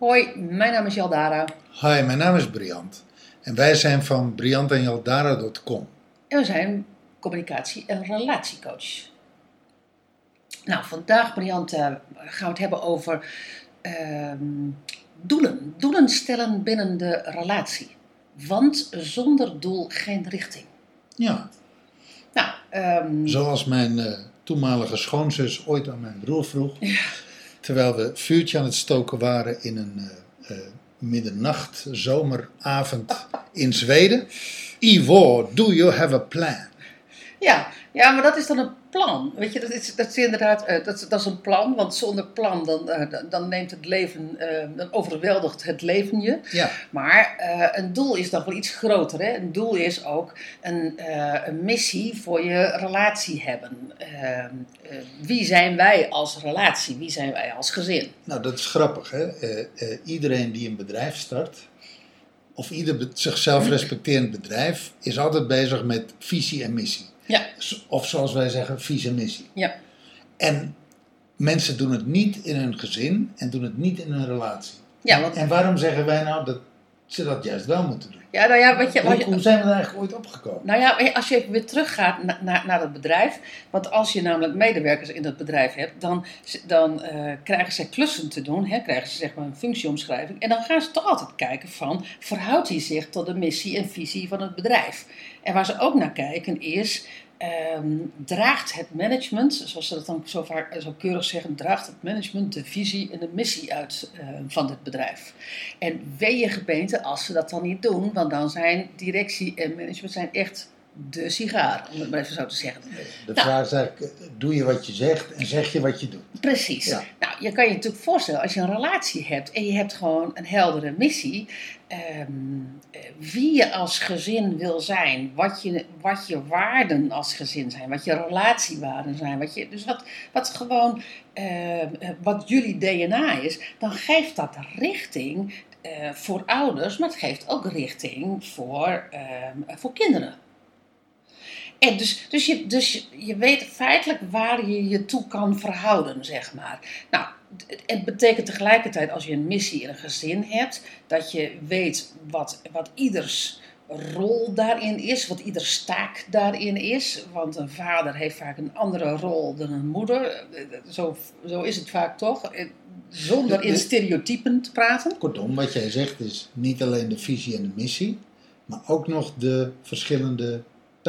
Hoi, mijn naam is Jaldara Hi, mijn naam is Briant. En wij zijn van briantenjaldara.com. en we zijn communicatie- en relatiecoach. Nou, vandaag, Briant, eh, gaan we het hebben over ehm, doelen. Doelen stellen binnen de relatie. Want zonder doel geen richting. Ja, Nou, ehm, zoals mijn eh, toenmalige schoonzus ooit aan mijn broer vroeg. Terwijl we vuurtje aan het stoken waren in een eh, middernacht zomeravond in Zweden. Ivo, do you have a plan? Ja, ja, maar dat is dan een plan. Weet je, dat is, dat is inderdaad eh, dat, is- dat is een plan. Want zonder plan dan, eh, dan- dan neemt het leven, eh, dan overweldigt het leven je. Ja, Maar een doel is nog wel iets groter. Hè? Een doel is ook een, een missie voor je relatie hebben. Eh, eh, wie zijn wij als relatie? Wie zijn wij als gezin? nou dat is grappig. Hè? Iedereen die een bedrijf start, of ieder zichzelf respecterend bedrijf, is altijd bezig met visie en missie. Ja, Of zoals wij zeggen, en missie. ja. En mensen doen het niet in hun gezin en doen het niet in hun relatie. Ja, want, En waarom zeggen wij nou dat ze dat juist wel moeten doen? ja, nou ja, je, wat Hoe, je- hoe zijn we er eigenlijk ooit opgekomen? Nou ja, als je weer teruggaat na, na- naar het bedrijf. Want als je namelijk medewerkers in dat bedrijf hebt, dan, dan eh, krijgen ze klussen te doen. Hè, krijgen ze zeg maar een functieomschrijving. En dan gaan ze toch altijd kijken van, verhoudt die zich tot de missie en visie van het bedrijf? En waar ze ook naar kijken is, ehm, draagt het management, zoals ze dat dan zo, vaak, zo keurig zeggen, draagt het management de visie en de missie uit eh, van het bedrijf? En wee je gemeente als ze dat dan niet doen, want dan zijn directie en management zijn echt de sigaar, om het maar even zo te zeggen. De Nou. vraag is eigenlijk, doe je wat je zegt en zeg je wat je doet? Precies. Ja. Nou, je kan je natuurlijk voorstellen, als je een relatie hebt en je hebt gewoon een heldere missie, ehm, eh, wie je als gezin wil zijn, wat je, wat je waarden als gezin zijn, wat je relatiewaarden zijn, wat je, dus wat, wat gewoon, ehm, eh, wat jullie DNA is, dan geeft dat richting eh, voor ouders, maar het geeft ook richting voor, ehm, voor kinderen. En dus, dus, je, dus je, weet feitelijk waar je je toe kan verhouden, zeg maar. Nou, het- het betekent tegelijkertijd als je een missie in een gezin hebt, dat je weet wat, wat ieders rol daarin is, wat ieders taak daarin is. Want een vader heeft vaak een andere rol dan een moeder. Zo, zo is het vaak toch? Zonder in stereotypen te praten. Kortom, wat jij zegt is niet alleen de visie en de missie, maar ook nog de verschillende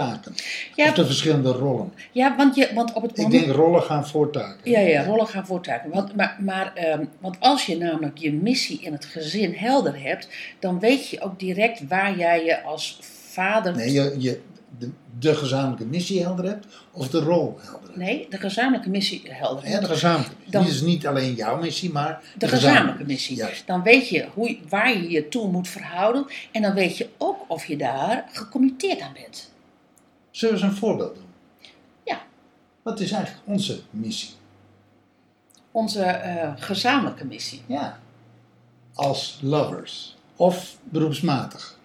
taken. Ja, Of de verschillende rollen. ja want, je, want op het Ik moment... denk rollen gaan voor taken. Ja, ja, rollen gaan voor taken. Want, maar, maar, ehm, want als je namelijk je missie in het gezin helder hebt, dan weet je ook direct waar jij je als vader. Nee, je, je de, de gezamenlijke missie helder hebt of de rol helder hebt. Nee, de gezamenlijke missie helder Ja, hebt. de gezamenlijke. Dan- Dit is niet alleen jouw missie, maar De gezamenlijke missie. Juist. Dan weet je hoe, waar je je toe moet verhouden. En dan weet je ook of je daar gecommitteerd aan bent. Zullen we eens een voorbeeld doen? Ja. Wat is eigenlijk onze missie? Onze eh, gezamenlijke missie. Ja. Als lovers. Of beroepsmatig.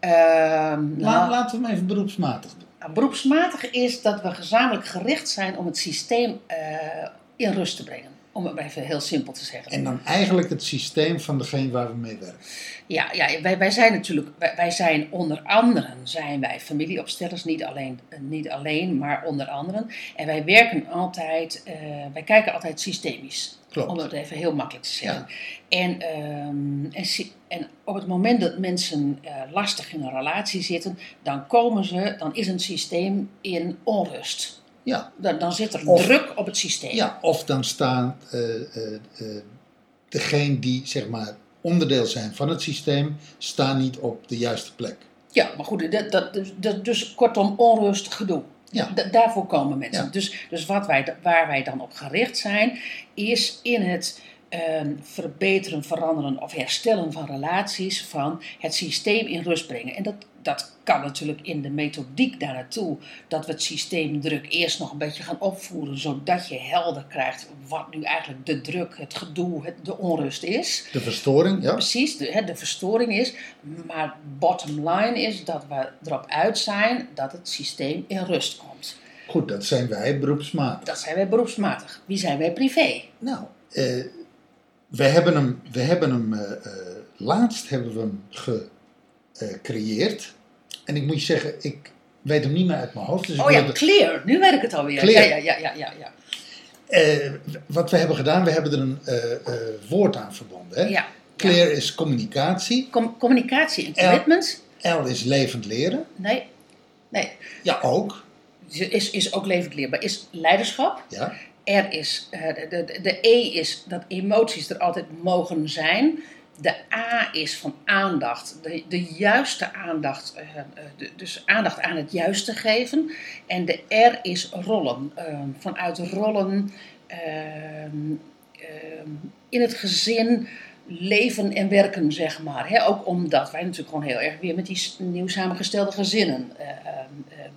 La- nou, laten we hem even beroepsmatig doen. Nou, beroepsmatig is dat we gezamenlijk gericht zijn om het systeem eh, in rust te brengen. Om het maar even heel simpel te zeggen. En dan eigenlijk het systeem van degene waar we mee werken. Ja, ja wij, wij zijn natuurlijk, wij, wij zijn onder anderen zijn wij familieopstellers, niet alleen, eh, niet alleen, maar onder anderen. En wij werken altijd, eh, wij kijken altijd systemisch. Klopt. Om het even heel makkelijk te zeggen. En, ehm, en, en op het moment dat mensen eh, lastig in een relatie zitten, dan komen ze, dan is een systeem in onrust. Ja. Dan, dan zit er Of- druk op het systeem. ja. Of dan staan eh eh eh degene die zeg maar onderdeel zijn van het systeem, staan niet op de juiste plek. Ja, maar goed, dat, dat, dus- dat, dus kortom onrust gedoe. Ja. Da- daarvoor komen mensen. Ja. Dus, dus wat wij, waar wij dan op gericht zijn, is in het ehm, verbeteren, veranderen of herstellen van relaties, van het systeem in rust brengen. En dat, dat kan natuurlijk in de methodiek daar naartoe, dat we het systeemdruk eerst nog een beetje gaan opvoeren, zodat je helder krijgt wat nu eigenlijk de druk, het gedoe, het, de onrust is De verstoring, ja. precies de, de verstoring is. Maar bottom line is dat we erop uit zijn dat het systeem in rust komt. Goed, dat zijn wij beroepsmatig. Dat zijn wij beroepsmatig. Wie zijn wij privé? Nou, eh, we hebben hem, we hebben hem eh, eh, laatst hebben we hem gecreëerd. en ik moet je zeggen, ik weet hem niet meer uit mijn hoofd. Dus Oh ja, wilde- clear. Nu weet ik het alweer. Clear. Ja, ja, ja, ja, ja. Eh, wat we hebben gedaan, we hebben er een eh, eh, woord aan verbonden. Hè? ja. Clear is communicatie, Com- communicatie en Ja. commitment? L is levend leren. Nee. Nee. Ja, ook. Is, is ook levend leerbaar. Is leiderschap. Ja. R is, eh, de, de, de E is dat emoties er altijd mogen zijn. De A is van aandacht, de, de juiste aandacht, eh, eh, dus aandacht aan het juiste geven. En de R is rollen, vanuit rollen ehm, ehm, in het gezin leven en werken, zeg maar. Ook omdat wij natuurlijk gewoon heel erg weer met die nieuw samengestelde gezinnen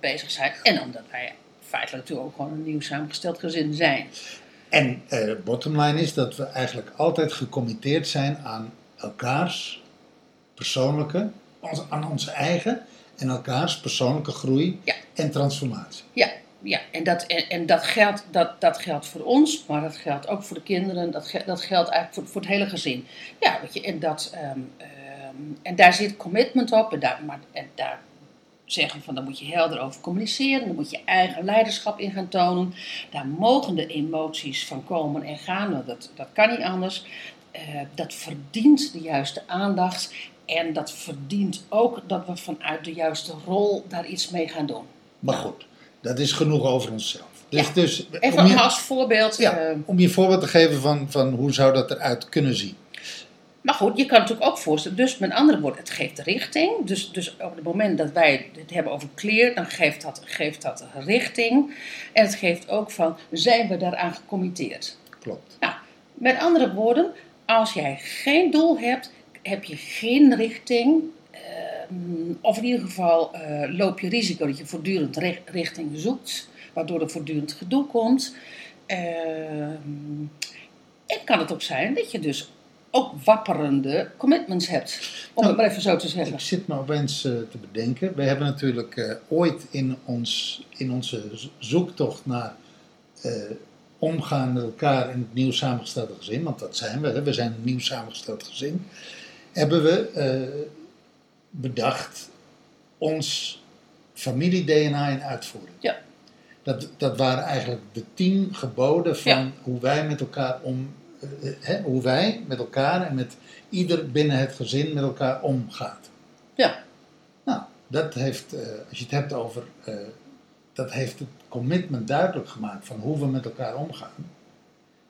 bezig zijn. En omdat wij feitelijk natuurlijk ook gewoon een nieuw samengesteld gezin zijn. En eh bottom line is dat we eigenlijk altijd gecommitteerd zijn aan elkaars persoonlijke, aan onze eigen en elkaars persoonlijke groei Ja. en transformatie. Ja, ja. En, dat, en, en dat, geldt, dat, dat geldt voor ons, maar dat geldt ook voor de kinderen. Dat, dat geldt eigenlijk voor, voor het hele gezin. Ja, weet je, en, dat, ehm, ehm, en daar zit commitment op. En daar, maar, en daar zeggen van, daar moet je helder over communiceren. Daar moet je eigen leiderschap in gaan tonen. Daar mogen de emoties van komen en gaan. want Dat, dat kan niet anders. Eh, dat verdient de juiste aandacht. En dat verdient ook dat we vanuit de juiste rol daar iets mee gaan doen. Maar goed, dat is genoeg over onszelf. Dus, Ja. dus Even je, als voorbeeld. ja, eh, om je een voorbeeld te geven van, van hoe zou dat eruit kunnen zien. Maar goed, je kan natuurlijk ook voorstellen. Dus met andere woorden, het geeft richting. Dus, dus op het moment dat wij het hebben over clear, dan geeft dat, geeft dat richting. En het geeft ook van, zijn we daaraan gecommitteerd? Klopt. Nou, met andere woorden, als jij geen doel hebt, heb je geen richting. ehm, of in ieder geval eh, loop je risico dat je voortdurend ri- richting zoekt, waardoor er voortdurend gedoe komt. Ehm, en kan het ook zijn dat je dus ook wapperende commitments hebt, om het maar even zo te zeggen. Ik zit me opeens eh, te bedenken. We hebben natuurlijk eh, ooit in, ons, in onze zoektocht naar eh, omgaan met elkaar in het nieuw samengestelde gezin, want dat zijn we, hè, we zijn een nieuw samengesteld gezin, hebben we bedacht ons familie-DNA in uitvoering. Ja. Dat, dat waren eigenlijk de tien geboden van Ja. hoe wij met elkaar om, hè, hoe wij met elkaar en met ieder binnen het gezin met elkaar omgaat. Ja. Nou, dat heeft, eh, als je het hebt over, eh, dat heeft het commitment duidelijk gemaakt van hoe we met elkaar omgaan.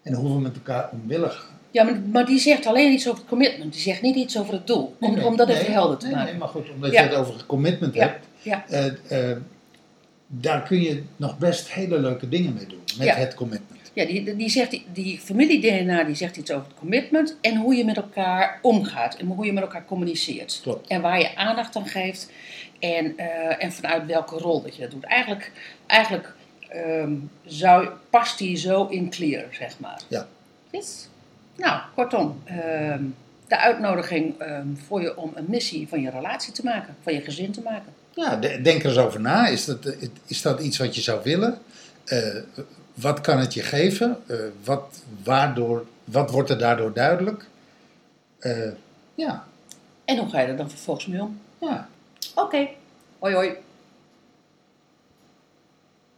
En hoe we met elkaar om willen gaan. Ja, maar, maar die zegt alleen iets over het commitment. Die zegt niet iets over het doel. Om, om dat even nee, helder te nee, maken. Nee, maar goed, omdat Ja. je het over commitment Ja, hebt, ja. eh, eh, daar kun je nog best hele leuke dingen mee doen. Met het commitment. Ja, die, die, zegt, die, die familie-DNA die zegt iets over het commitment en hoe je met elkaar omgaat en hoe je met elkaar communiceert. Klopt. En waar je aandacht aan geeft en, eh, en vanuit welke rol dat je dat doet. Eigenlijk, eigenlijk ehm, zou, past die zo in clear, zeg maar. Ja. Yes. Nou, kortom, ehm, de uitnodiging ehm, voor je om een missie van je relatie te maken, van je gezin te maken. Ja, de- denk er eens over na. Is dat, is dat iets wat je zou willen? Eh, wat kan het je geven? Eh, wat, waardoor, wat wordt er daardoor duidelijk? Eh, ja, En hoe ga je er dan vervolgens mee om? ja. Oké, hoi hoi.